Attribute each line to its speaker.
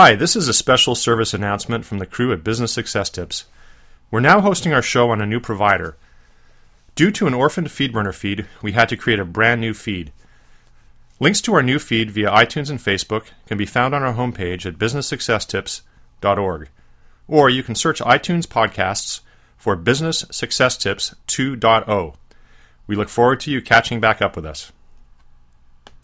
Speaker 1: Hi, this is a special service announcement from the crew at Business Success Tips. We're now hosting our show on a new provider. Due to an orphaned FeedBurner feed, we had to create a brand new feed. Links to our new feed via iTunes and Facebook can be found on our homepage at businesssuccesstips.org. Or you can search iTunes podcasts for Business Success Tips 2.0. We look forward to you catching back up with us.